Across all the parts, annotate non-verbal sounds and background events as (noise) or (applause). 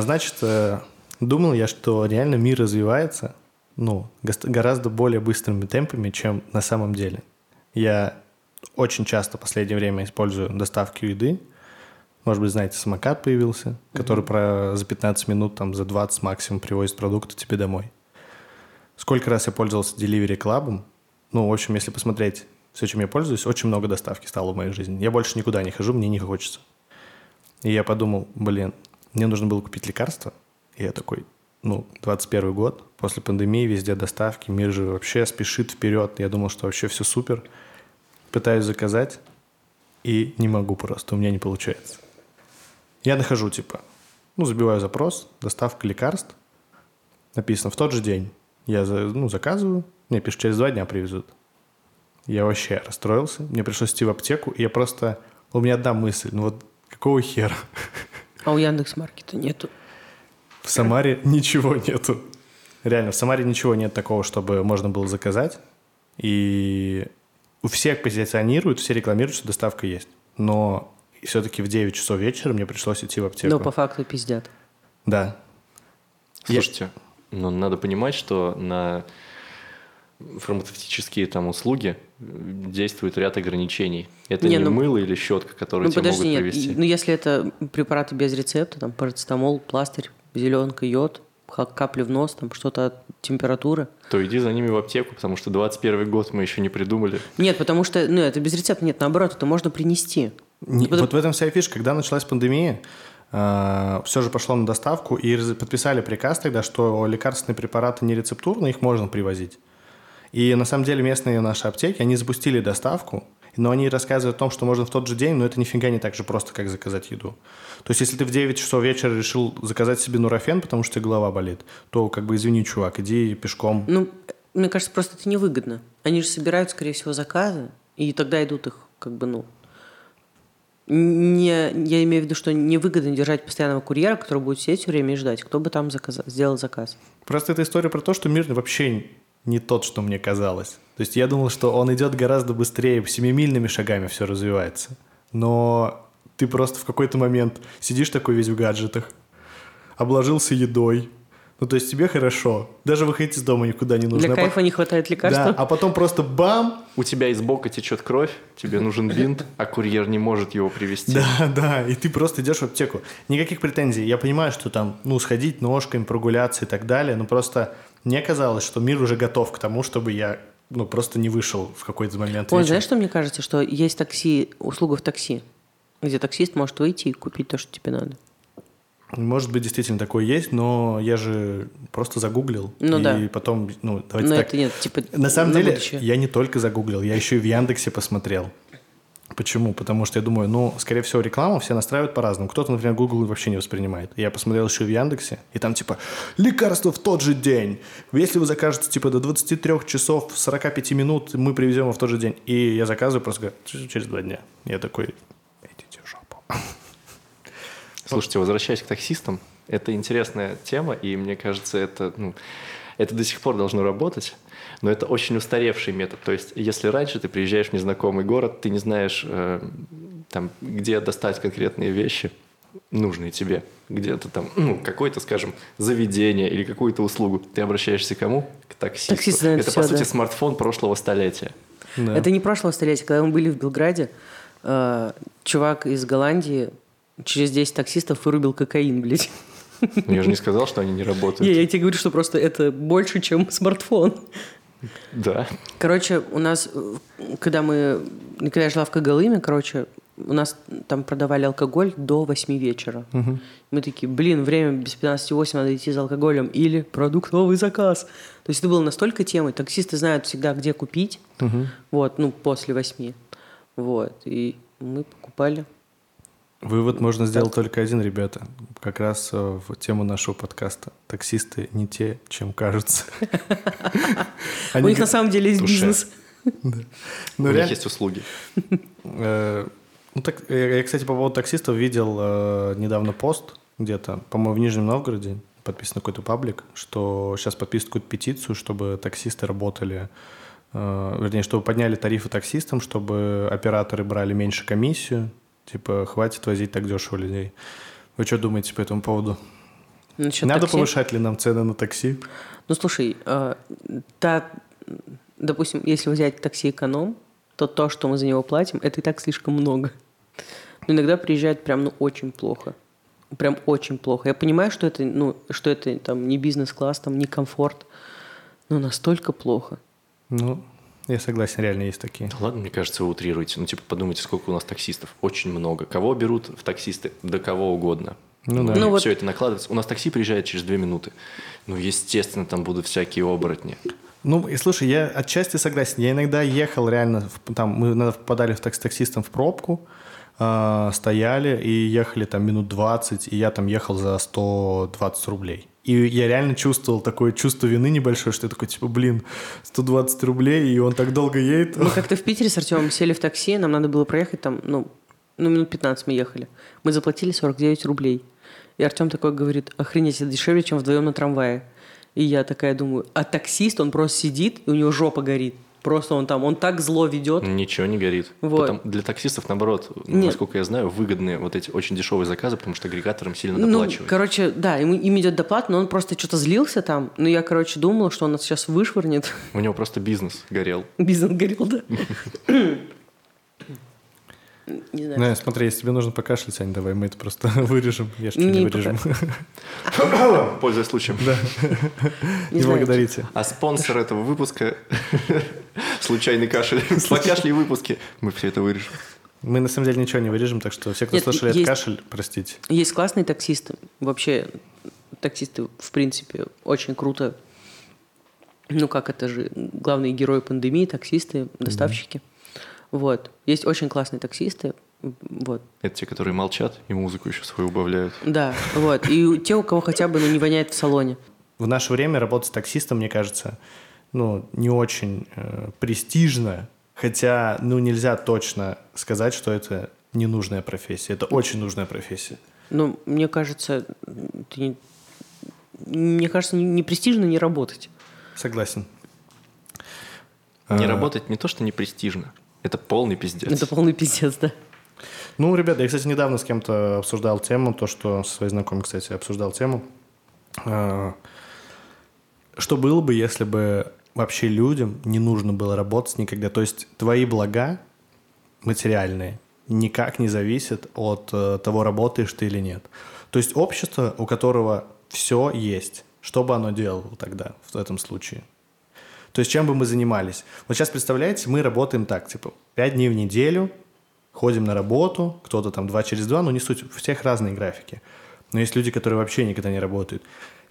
А, значит, э, думал я, что реально мир развивается, ну, гораздо более быстрыми темпами, чем на самом деле. Я очень часто в последнее время использую доставки еды. Может быть, знаете, самокат появился, mm-hmm. который про, за 15 минут, там, за 20 максимум привозит продукты тебе домой. Сколько раз я пользовался Delivery Club? Ну, в общем, если посмотреть все, чем я пользуюсь, очень много доставки стало в моей жизни. Я больше никуда не хожу, мне не хочется. И я подумал, блин, мне нужно было купить лекарства. И я такой, ну, 21 год, после пандемии, везде доставки, мир же вообще спешит вперед. Я думал, что вообще все супер. Пытаюсь заказать, и не могу просто, у меня не получается. Я нахожу, типа, ну, забиваю запрос, доставка лекарств, написано в тот же день. Я, ну, заказываю, мне пишут, через два дня привезут. Я вообще расстроился, мне пришлось идти в аптеку, и я просто... У меня одна мысль, ну вот какого хера? (laughs) А у Яндекс.Маркета нету? В Самаре ничего нету. Реально, в Самаре ничего нет такого, чтобы можно было заказать. И у всех позиционируют, все рекламируют, что доставка есть. Но все-таки в 9 часов вечера мне пришлось идти в аптеку. Но по факту пиздят. Да. Слушайте, Я... ну надо понимать, что на фармацевтические там услуги действует ряд ограничений. Это не, не ну, мыло или щетка, которые ну, тебе подожди, могут привести. Нет, ну, если это препараты без рецепта, там парацетамол, пластырь, зеленка, йод, капли в нос, там что-то от температуры. То иди за ними в аптеку, потому что 21 год мы еще не придумали. Нет, потому что, ну, это без рецепта, нет, наоборот, это можно принести. Не, Потому... Вот в этом вся фишка. Когда началась пандемия, э, все же пошло на доставку, и подписали приказ тогда, что лекарственные препараты не рецептурные, их можно привозить. И на самом деле местные наши аптеки, они запустили доставку, но они рассказывают о том, что можно в тот же день, но это нифига не так же просто, как заказать еду. То есть, если ты в 9 часов вечера решил заказать себе нурофен, потому что тебе голова болит, то, как бы, извини, чувак, иди пешком. Ну, мне кажется, просто это невыгодно. Они же собирают, скорее всего, заказы, и тогда идут их, как бы, ну, не, я имею в виду, что невыгодно держать постоянного курьера, который будет сидеть все время и ждать, кто бы там заказ, сделал заказ. Просто это история про то, что мир вообще не тот, что мне казалось. То есть я думал, что он идет гораздо быстрее, семимильными шагами все развивается. Но ты просто в какой-то момент сидишь такой весь в гаджетах, обложился едой, ну, то есть тебе хорошо. Даже выходить из дома никуда не нужно. Для а кайфа по... не хватает лекарства. Да, а потом просто бам! У тебя из бока течет кровь, тебе нужен бинт, а курьер не может его привезти. Да, (laughs) да, и ты просто идешь в аптеку. Никаких претензий. Я понимаю, что там, ну, сходить ножками, прогуляться и так далее, но просто мне казалось, что мир уже готов к тому, чтобы я ну, просто не вышел в какой-то момент. Ой, знаешь, что мне кажется? Что есть такси, услуга в такси, где таксист может выйти и купить то, что тебе надо. Может быть, действительно такое есть, но я же просто загуглил. Ну и да. потом, ну, давайте но так. это нет, типа, на самом на деле, будущее. я не только загуглил, я еще и в Яндексе посмотрел. Почему? Потому что я думаю, ну, скорее всего, рекламу все настраивают по-разному. Кто-то, например, Google вообще не воспринимает. Я посмотрел еще в Яндексе, и там типа лекарство в тот же день. Если вы закажете типа до 23 часов 45 минут, мы привезем его в тот же день. И я заказываю просто через два дня. Я такой, идите в жопу. Слушайте, возвращаясь к таксистам, это интересная тема, и мне кажется, это, ну, это до сих пор должно работать но это очень устаревший метод. То есть, если раньше ты приезжаешь в незнакомый город, ты не знаешь, э, там, где достать конкретные вещи, нужные тебе, где-то там, ну, какое-то, скажем, заведение или какую-то услугу, ты обращаешься к кому? К таксисту. Таксист это, все, по сути, да. смартфон прошлого столетия. Да. Это не прошлого столетия. Когда мы были в Белграде, э, чувак из Голландии через 10 таксистов вырубил кокаин, блядь. Я же не сказал, что они не работают. Я, я тебе говорю, что просто это больше, чем смартфон. Да. Короче, у нас, когда мы, когда я жила в Когалыме, короче, у нас там продавали алкоголь до 8 вечера. Угу. Мы такие, блин, время без 15-8, надо идти за алкоголем. Или продуктовый заказ. То есть это было настолько темой. Таксисты знают всегда, где купить. Угу. Вот, ну, после 8. Вот. И мы покупали Вывод можно сделать только один, ребята. Как раз э, в тему нашего подкаста. Таксисты не те, чем кажутся. (laughs) У них на самом деле есть бизнес. У них есть услуги. Э, ну, так, я, кстати, по поводу таксистов видел э, недавно пост где-то, по-моему, в Нижнем Новгороде, подписан какой-то паблик, что сейчас подписывают какую-то петицию, чтобы таксисты работали, вернее, чтобы подняли тарифы таксистам, чтобы операторы брали меньше комиссию, Типа, хватит возить так дешево людей. Вы что думаете по этому поводу? Насчет Надо такси? повышать ли нам цены на такси? Ну, слушай, э, та, допустим, если взять такси эконом, то то, что мы за него платим, это и так слишком много. Но иногда приезжает прям, ну, очень плохо. Прям очень плохо. Я понимаю, что это, ну, что это там не бизнес-класс, там не комфорт, но настолько плохо. Ну, я согласен, реально есть такие. Да ладно, мне кажется, вы утрируете. Ну, типа, подумайте, сколько у нас таксистов. Очень много. Кого берут в таксисты? Да кого угодно. Ну да. Ну вот- все это накладывается. У нас такси приезжает через две минуты. Ну, естественно, там будут всякие оборотни. Ну, и слушай, я отчасти согласен. Я иногда ехал реально, в- там, мы иногда попадали в такс таксистом в пробку, а, стояли и ехали там минут 20, и я там ехал за 120 рублей. И я реально чувствовал такое чувство вины небольшое, что я такой, типа, блин, 120 рублей, и он так долго едет. Мы как-то в Питере с Артемом сели в такси, нам надо было проехать там, ну, ну, минут 15 мы ехали. Мы заплатили 49 рублей. И Артем такой говорит, охренеть, это дешевле, чем вдвоем на трамвае. И я такая думаю, а таксист, он просто сидит, и у него жопа горит. Просто он там, он так зло ведет. Ничего не горит. Вот. Потом для таксистов, наоборот, Нет. насколько я знаю, выгодные вот эти очень дешевые заказы, потому что агрегаторам сильно Ну, доплачивают. короче, да, ему, им идет доплата, но он просто что-то злился там. Но я, короче, думала, что он нас сейчас вышвырнет. У него просто бизнес горел. Бизнес горел, да. (laughs) Не знаю. Ну, смотри, если тебе нужно покашлять, Ань, давай мы это просто (laughs) вырежем. Я что не Не вырежем. (coughs) Пользуясь случаем. Не знаю. благодарите. А спонсор этого выпуска (laughs) – случайный кашель. (laughs) Покашли выпуски. Мы все это вырежем. Мы на самом деле ничего не вырежем, так что все, кто Нет, слышали этот есть- кашель, простите. Есть классные таксисты. Вообще, таксисты, в принципе, очень круто. Ну, как это же, главные герои пандемии, таксисты, доставщики. Вот. Есть очень классные таксисты. Вот. Это те, которые молчат и музыку еще свою убавляют. Да, вот. И те, у кого хотя бы ну, не воняет в салоне. В наше время работать таксистом, мне кажется, ну, не очень э, престижно, хотя, ну, нельзя точно сказать, что это ненужная профессия. Это очень нужная профессия. Ну, мне кажется, ты не- мне кажется, не, не престижно не работать. Согласен. Не А, работать не то, что не престижно. Это полный пиздец. Это полный пиздец, да. Ну, ребята, я, кстати, недавно с кем-то обсуждал тему, то, что со своей знакомой, кстати, обсуждал тему. А, Что было бы, если бы вообще людям не нужно было работать никогда? То есть твои блага материальные никак не зависят от э, того, работаешь ты или нет. То есть общество, у которого все есть, что бы оно делало тогда в этом случае? То есть чем бы мы занимались? Вот сейчас представляете, мы работаем так, типа, пять дней в неделю, ходим на работу, кто-то там два через два, но не суть, у всех разные графики. Но есть люди, которые вообще никогда не работают.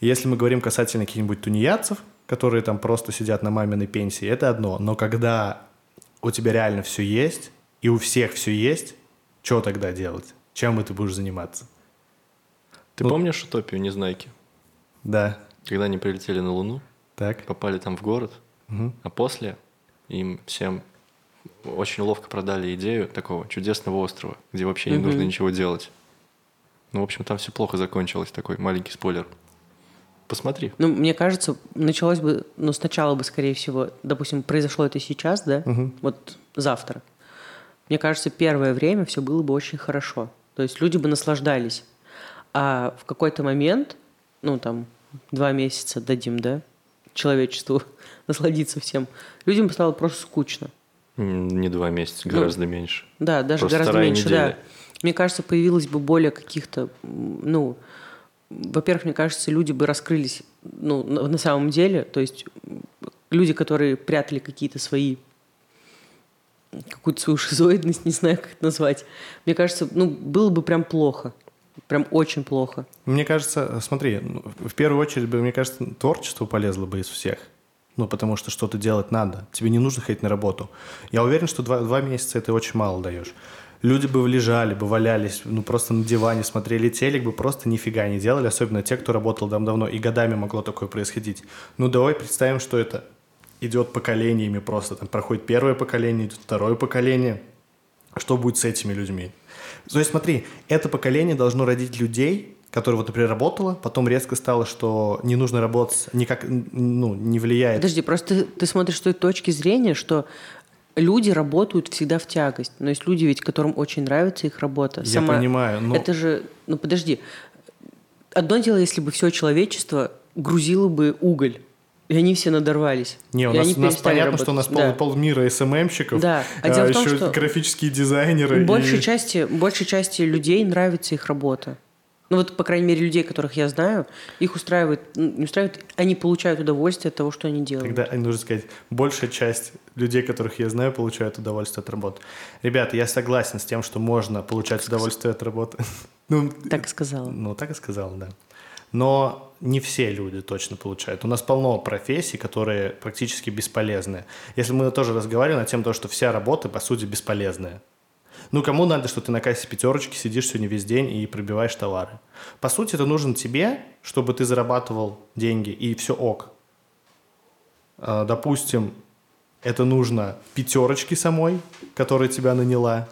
И если мы говорим касательно каких-нибудь тунеядцев, которые там просто сидят на маминой пенсии, это одно. Но когда у тебя реально все есть, и у всех все есть, что тогда делать? Чем ты будешь заниматься? Ты Ну- помнишь утопию Незнайки? Да, Когда они прилетели на Луну, так. попали там в город, Мгм. а после им всем очень ловко продали идею такого чудесного острова, где вообще не Мгм. нужно ничего делать. Ну, в общем, там все плохо закончилось. Такой маленький спойлер. Посмотри. Ну, мне кажется, началось бы, ну, сначала бы, скорее всего, допустим, произошло это сейчас, да, Мгм. вот завтра. Мне кажется, первое время все было бы очень хорошо. То есть люди бы наслаждались. А в какой-то момент, ну, там, два месяца дадим, да, человечеству (laughs) насладиться всем, людям стало просто скучно. Не два месяца, Ну, гораздо меньше. Да, даже Просто гораздо меньше, неделя. да. Мне кажется, появилось бы более каких-то, ну, во-первых, мне кажется, люди бы раскрылись, ну, на, самом деле, то есть люди, которые прятали какие-то свои какую-то свою (laughs) шизоидность, не знаю, как это назвать. Мне кажется, ну, было бы прям плохо. Прям очень плохо. Мне кажется, смотри, ну, в первую очередь, мне кажется, творчество полезло бы из всех. Ну, потому что что-то делать надо. Тебе не нужно ходить на работу. Я уверен, что два, два месяца это очень мало даешь. Люди бы лежали, бы валялись, ну, просто на диване смотрели телек, бы просто нифига не делали, особенно те, кто работал там давно, и годами могло такое происходить. Ну, давай представим, что это идет поколениями просто. Там проходит первое поколение, идет второе поколение. Что будет с этими людьми? То есть смотри, это поколение должно родить людей, которые вот, например, работало, потом резко стало, что не нужно работать, никак, ну, не влияет. Подожди, просто ты, ты смотришь с той точки зрения, что люди работают всегда в тягость. Но есть люди, ведь, которым очень нравится их работа. Я понимаю, но- Это же... Ну, подожди. одно дело, если бы все человечество грузило бы уголь. И они все надорвались. Не, у нас, у нас понятно, что у нас работать. пол, Да. полмира СММщиков, Да. А дело в том, еще что графические дизайнеры. большей и- части, большей части людей нравится их работа. Ну вот, по крайней мере, людей, которых я знаю, их устраивает, ну, не устраивает, они получают удовольствие от того, что они делают. Тогда нужно сказать, большая часть людей, которых я знаю, получают удовольствие от работы. Ребята, я согласен с тем, что можно получать удовольствие от работы. (laughs) Ну, Так и сказала. Ну, так и сказал, да. Но не все люди точно получают. У нас полно профессий, которые практически бесполезны. Если мы тоже разговаривали на тему что вся работа, по сути, бесполезная. Ну, кому надо, что ты на кассе пятерочки сидишь сегодня весь день и пробиваешь товары? По сути, это нужен тебе, чтобы ты зарабатывал деньги, и все ок. А, Допустим, это нужно пятерочке самой, которая тебя наняла.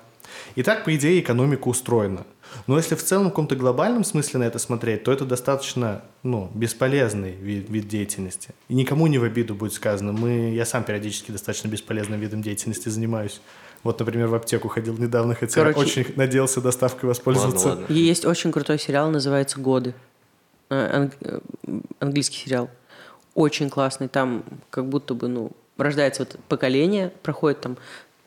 И так, по идее, экономика устроена. Но если в целом в каком-то глобальном смысле на это смотреть, то это достаточно ну, бесполезный вид, вид деятельности. И никому не в обиду будет сказано. Мы, я сам периодически достаточно бесполезным видом деятельности занимаюсь. Вот, например, в аптеку ходил недавно, хотя Короче- очень надеялся доставкой воспользоваться. Ладно, ладно. И Есть очень крутой сериал, называется «Годы». Э, анг- э, Английский сериал. Очень классный. Там как будто бы, ну, рождается вот поколение, проходит там,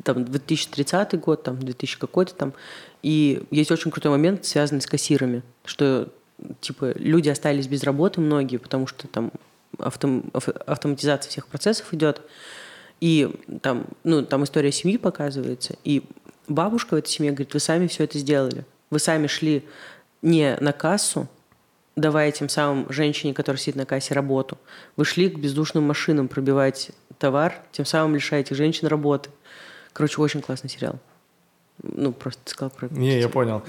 там 2030 год, там 2000 какой-то там. И есть очень крутой момент, связанный с кассирами, что типа люди остались без работы многие, потому что там автом- ав- автоматизация всех процессов идет. И там, ну, там история семьи показывается. И бабушка в этой семье говорит, вы сами все это сделали. Вы сами шли не на кассу, давая тем самым женщине, которая сидит на кассе, работу. Вы шли к бездушным машинам пробивать товар, тем самым лишаете женщин работы. Короче, очень классный сериал. Ну, просто ты сказал про... Не, я понял.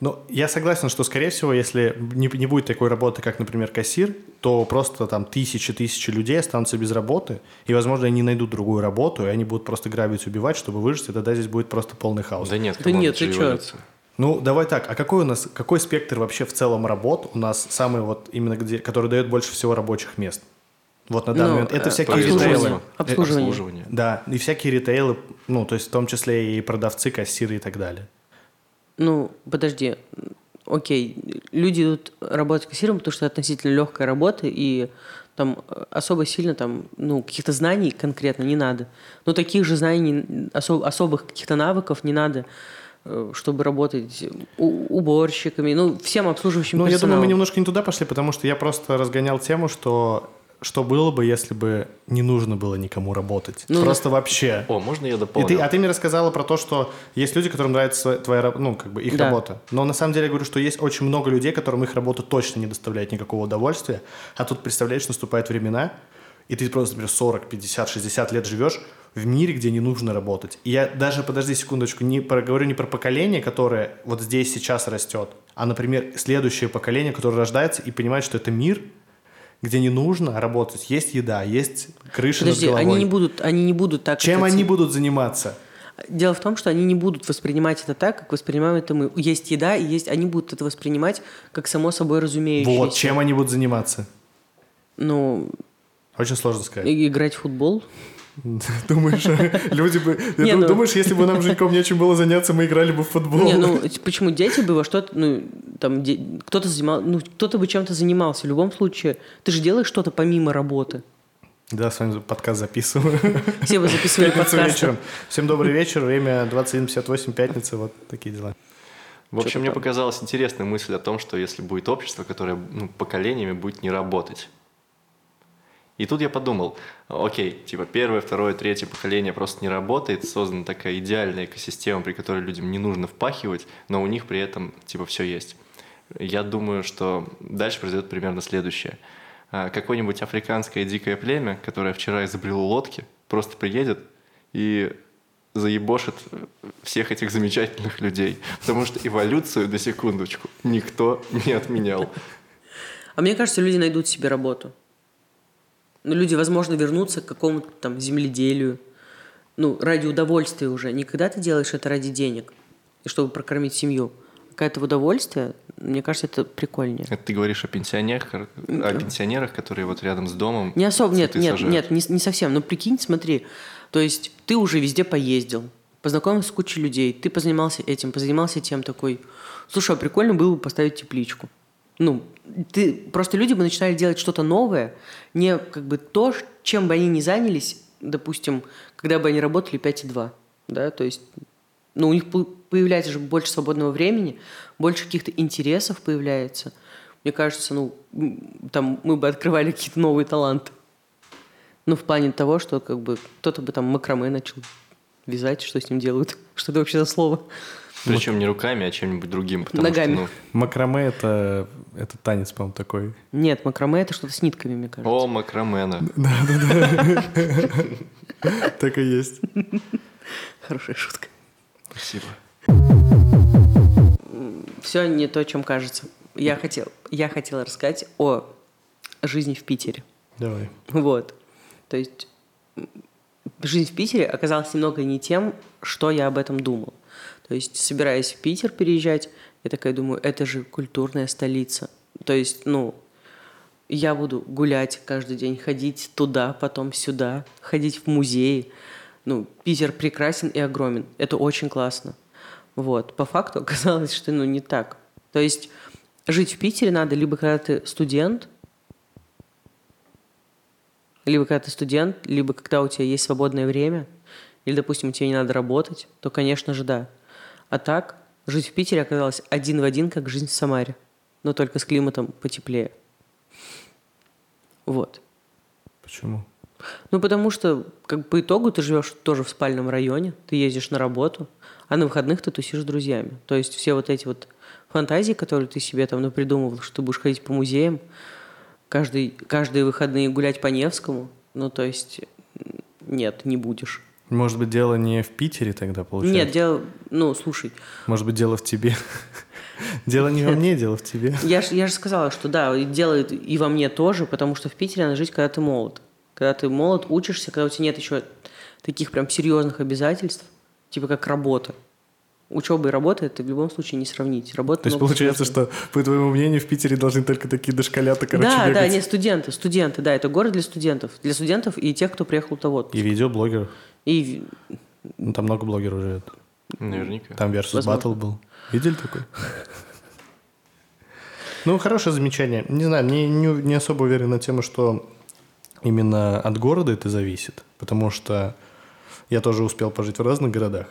Но я согласен, что, скорее всего, если не, не будет такой работы, как, например, кассир, то просто там тысячи-тысячи людей останутся без работы, и, возможно, они найдут другую работу, и они будут просто грабить, убивать, чтобы выжить, и тогда здесь будет просто полный хаос. Да нет, Да нет, это ты эволюция. Ну, давай так, а какой у нас, какой спектр вообще в целом работ у нас самый вот именно где, который дает больше всего рабочих мест? Вот на данный Ну, момент. Это э, всякие ритейлы. Обслуживание. обслуживание. Да, и всякие ритейлы, ну, то есть в том числе и продавцы, кассиры и так далее. Ну, подожди. Окей, люди идут работать кассиром, потому что это относительно легкая работа, и там особо сильно там, ну, каких-то знаний конкретно не надо. Но таких же знаний, осо- особых каких-то навыков не надо, э, чтобы работать уборщиками, ну, всем обслуживающим Ну, я думаю, персоналом. мы немножко не туда пошли, потому что я просто разгонял тему, что что было бы, если бы не нужно было никому работать. Ну, просто вообще. О, можно я И дополню? ты, а ты мне рассказала про то, что есть люди, которым нравится твоя, ну, как бы их Да. работа. Но на самом деле я говорю, что есть очень много людей, которым их работа точно не доставляет никакого удовольствия. А тут, представляешь, наступают времена, и ты просто, например, 40, 50, 60 лет живешь в мире, где не нужно работать. И я даже, подожди секундочку, не про, говорю не про поколение, которое вот здесь сейчас растет, а, например, следующее поколение, которое рождается и понимает, что это мир, где не нужно работать. Есть еда, есть крыша Подожди, над головой. они не будут, они не будут так... Чем это они будут заниматься? Дело в том, что они не будут воспринимать это так, как воспринимаем это мы. Есть еда, и есть, они будут это воспринимать как само собой разумеющееся. Вот, чем они будут заниматься? Ну, Очень сложно сказать. играть в футбол. (laughs) Думаешь, люди бы... Не, ну- Думаешь, если бы нам Женьком нечем было заняться, мы играли бы в футбол? Не, ну почему дети бы во что-то, ну там де- кто-то занимал, ну кто-то бы чем-то занимался. В любом случае, ты же делаешь что-то помимо работы. Да, с вами подкаст записываю. Все бы записывали вечером. Всем добрый вечер, время 21.58, пятница, вот такие дела. В общем, мне показалась интересная мысль о том, что если будет общество, которое ну, поколениями будет не работать. И тут я подумал, окей, типа первое, второе, третье поколение просто не работает, создана такая идеальная экосистема, при которой людям не нужно впахивать, но у них при этом типа все есть. Я думаю, что дальше произойдет примерно следующее. А, Какое-нибудь африканское дикое племя, которое вчера изобрело лодки, просто приедет и заебошит всех этих замечательных людей. Потому что эволюцию, на секундочку, никто не отменял. А мне кажется, люди найдут себе работу. Ну, люди, возможно, вернутся к какому-то там земледелию. Ну, ради удовольствия уже. Не когда ты делаешь это ради денег, и чтобы прокормить семью. Какое-то удовольствие, мне кажется, это прикольнее. Это ты говоришь о пенсионерах, о пенсионерах, которые вот рядом с домом Не особо, нет, нет, сажают. нет, не, не совсем. Но прикинь, смотри, то есть ты уже везде поездил, познакомился с кучей людей, ты позанимался этим, позанимался тем, такой, слушай, а прикольно было бы поставить тепличку. Ну, ты, просто люди бы начинали делать что-то новое, не как бы то, чем бы они ни занялись, допустим, когда бы они работали 5,2, да, то есть, ну, у них появляется же больше свободного времени, больше каких-то интересов появляется. Мне кажется, ну, там мы бы открывали какие-то новые таланты. Ну, в плане того, что как бы кто-то бы там макраме начал вязать, что с ним делают. (laughs) Что это вообще за слово? Причем не руками, а чем-нибудь другим. Ногами. Что, ну... Макраме это, это танец, по-моему, такой. Нет, макраме это что-то с нитками, мне кажется. О, макрамена. (laughs) Да, да, да. Так и есть. Хорошая шутка. Спасибо. Все не то, чем кажется. Я хотел, я хотела рассказать о жизни в Питере. Давай. Вот. То есть жизнь в Питере оказалась немного не тем, что я об этом думал. То есть, собираясь в Питер переезжать, я такая думаю, это же культурная столица. То есть, ну, я буду гулять каждый день, ходить туда, потом сюда, ходить в музеи. Ну, Питер прекрасен и огромен. Это очень классно. Вот. По факту (laughs) оказалось, что ну, не так. То есть жить в Питере надо либо когда ты студент, либо когда ты студент, либо когда у тебя есть свободное время, или, допустим, тебе не надо работать, то, конечно же, да. А так, жить в Питере оказалось один в один, как жизнь в Самаре, но только с климатом потеплее. Вот. Почему? Ну, потому что, как по итогу, ты живешь тоже в спальном районе, ты ездишь на работу, а на выходных ты тусишь с друзьями. То есть все вот эти вот фантазии, которые ты себе там напридумывал, что ты будешь ходить по музеям, каждый, каждые выходные гулять по Невскому, ну, то есть нет, не будешь. Может быть, дело не в Питере тогда, получается? Нет, дело... Ну, слушай. Может быть, дело в тебе? Дело не во мне, дело в тебе. (laughs) Я же я же сказала, что да, делает и во мне тоже, потому что в Питере надо жить, когда ты молод. Когда ты молод, учишься, когда у тебя нет еще таких прям серьезных обязательств, типа как работа. Учеба и работа это в любом случае не сравнить. Работа То есть получается, сложнее. что, по твоему мнению, в Питере должны только такие дошколята, короче, Да, бегать. да, не студенты, студенты, да, это город для студентов. Для студентов и тех, кто приехал то вот. И видеоблогеров. И... Ну, там много блогеров живет. Наверняка. Там Versus Возможно. Battle был. Видели такой? Ну, хорошее замечание. Не знаю, мне не, не особо уверен на тему, что именно от города это зависит. Потому что я тоже успел пожить в разных городах.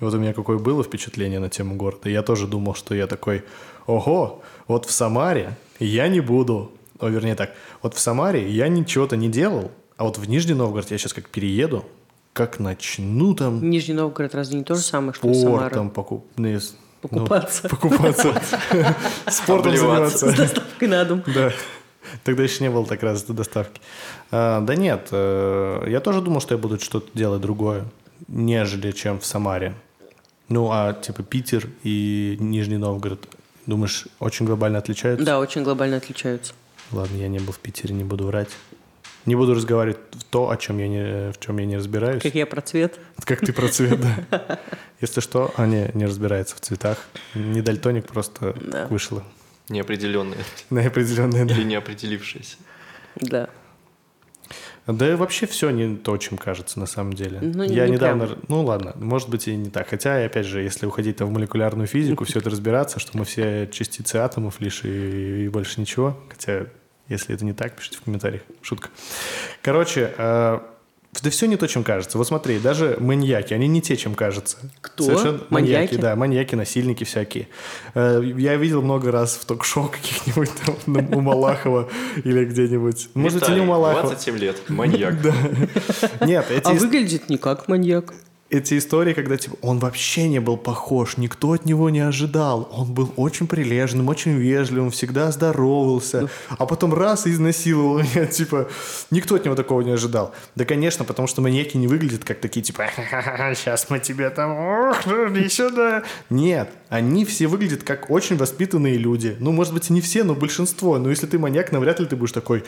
И вот у меня какое было впечатление на тему города. Я тоже думал, что я такой, ого, вот в Самаре я не буду. О, вернее так, вот в Самаре я ничего-то не делал, а вот в Нижний Новгород я сейчас как перееду, как начну там Нижний Новгород разве не то же самое, что и Самара? спортом покуп... ну, если- ну, Покупаться. покупаться. (laughs) Спортом Обливаться. С заниматься. доставкой на дом. Да. Тогда еще не было так развитой доставки. А, Да нет, э, я тоже думал, что я буду что-то делать другое, нежели чем в Самаре. Ну, а типа Питер и Нижний Новгород, думаешь, очень глобально отличаются? Да, очень глобально отличаются. Ладно, я не был в Питере, не буду врать. Не буду разговаривать в то, о чем я не, в чем я не разбираюсь. Как я про цвет. Как ты про цвет, да. (laughs) Если что, а не, разбирается в цветах. Не дальтоник, просто Да. вышло Неопределенное на определенные, да. или неопределившееся. Да. Да и вообще все не то, чем кажется на самом деле. Ну, Я не недавно... прям. Ну ладно, может быть и не так. Хотя, опять же, если уходить в молекулярную физику, все это разбираться, что мы все частицы атомов лишь и, и больше ничего. Хотя, если это не так, пишите в комментариях. Шутка. Короче, э, да все не то, чем кажется. Вот смотри, даже маньяки, они не те, чем кажется. Кто? Маньяки? Маньяки? да, маньяки, насильники всякие. Э, Я видел много раз в ток-шоу (laughs) каких-нибудь там у Малахова или где-нибудь. Может быть, и не у Малахова. 27 лет, маньяк. (laughs) Нет, эти, А выглядит не как маньяк. Эти истории, когда типа он вообще не был похож, никто от него не ожидал. Он был очень прилежным, очень вежливым, всегда здоровался. А потом раз и изнасиловал (laughs) меня, типа, никто от него такого не ожидал. Да, конечно, потому что маньяки не выглядят как такие, типа, сейчас мы тебе там, ох, ну, иди сюда. Нет, они все выглядят как очень воспитанные люди. Ну, может быть, и не все, но большинство. Но если ты маньяк, навряд ли ты будешь такой,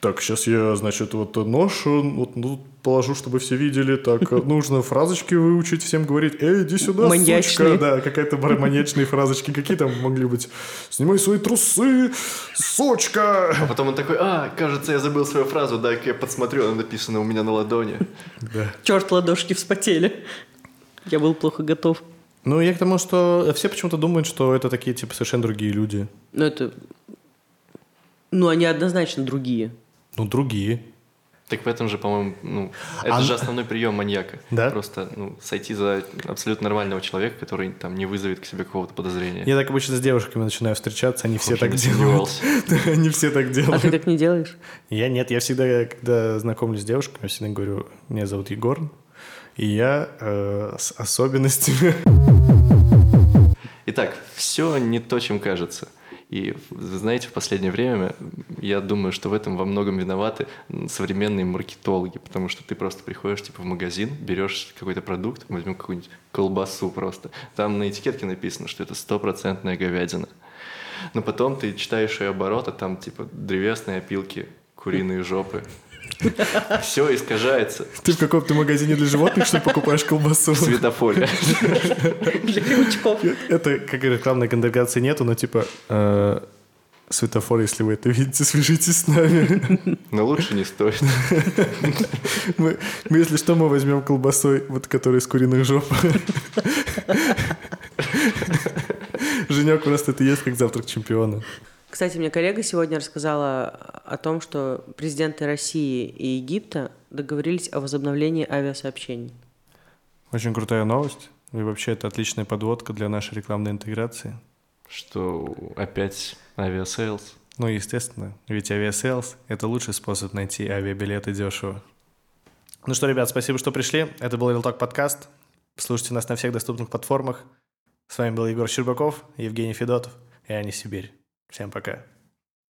так, сейчас я, значит, вот нож вот, ну, положу, чтобы все видели. Так, э, нужно фразочки выучить, всем говорить, эй, иди сюда, Маньячные. сучка. Да, какая-то маньячные фразочки. Какие там могли быть? Снимай свои трусы, сучка. А потом он такой, а, кажется, я забыл свою фразу, дай-ка я подсмотрю, она написана у меня на ладони. Да. Черт, ладошки вспотели. Я был плохо готов. Ну, я к тому, что все почему-то думают, что это такие, типа, совершенно другие люди. Ну, это... Ну, они однозначно другие. Ну, другие. Так в этом же, по-моему, ну, это А- же основной прием маньяка. Да? Просто ну, сойти за абсолютно нормального человека, который там не вызовет к себе какого-то подозрения. Я так обычно с девушками начинаю встречаться, они все так не делают. сомневался. (laughs) Они все так А ты делают. так не делаешь? Я нет, я всегда, когда знакомлюсь с девушками, я всегда говорю, меня зовут Егор, и я э, с особенностями. Итак, все не то, чем кажется. И, вы знаете, в последнее время я думаю, что в этом во многом виноваты современные маркетологи, потому что ты просто приходишь типа в магазин, берешь какой-то продукт, возьмем какую-нибудь колбасу просто, там на этикетке написано, что это стопроцентная говядина. Но потом ты читаешь ее обороты, там типа древесные опилки, куриные жопы. (laughs) Все искажается Ты в каком-то магазине для животных, что покупаешь колбасу? в светофоре. (laughs) Для крючков. Это, как рекламной контеграции нету, но типа э, светофор, если вы это видите, свяжитесь с нами. (laughs) Но лучше не стоит. Мы, мы, если что, мы возьмем колбасой, вот который из куриных жоп. Женек просто это есть как завтрак чемпиона. Кстати, мне коллега сегодня рассказала о том, что президенты России и Египта договорились о возобновлении авиасообщений. Очень крутая новость. И вообще это отличная подводка для нашей рекламной интеграции. Что опять Aviasales. Ну, естественно, ведь Aviasales – это лучший способ найти авиабилеты дешево. Ну что, ребят, спасибо, что пришли. Это был Real Talk подкаст. Слушайте нас на всех доступных платформах. С вами был Егор Щербаков, Евгений Федотов и Аня Сибирь. Всем пока.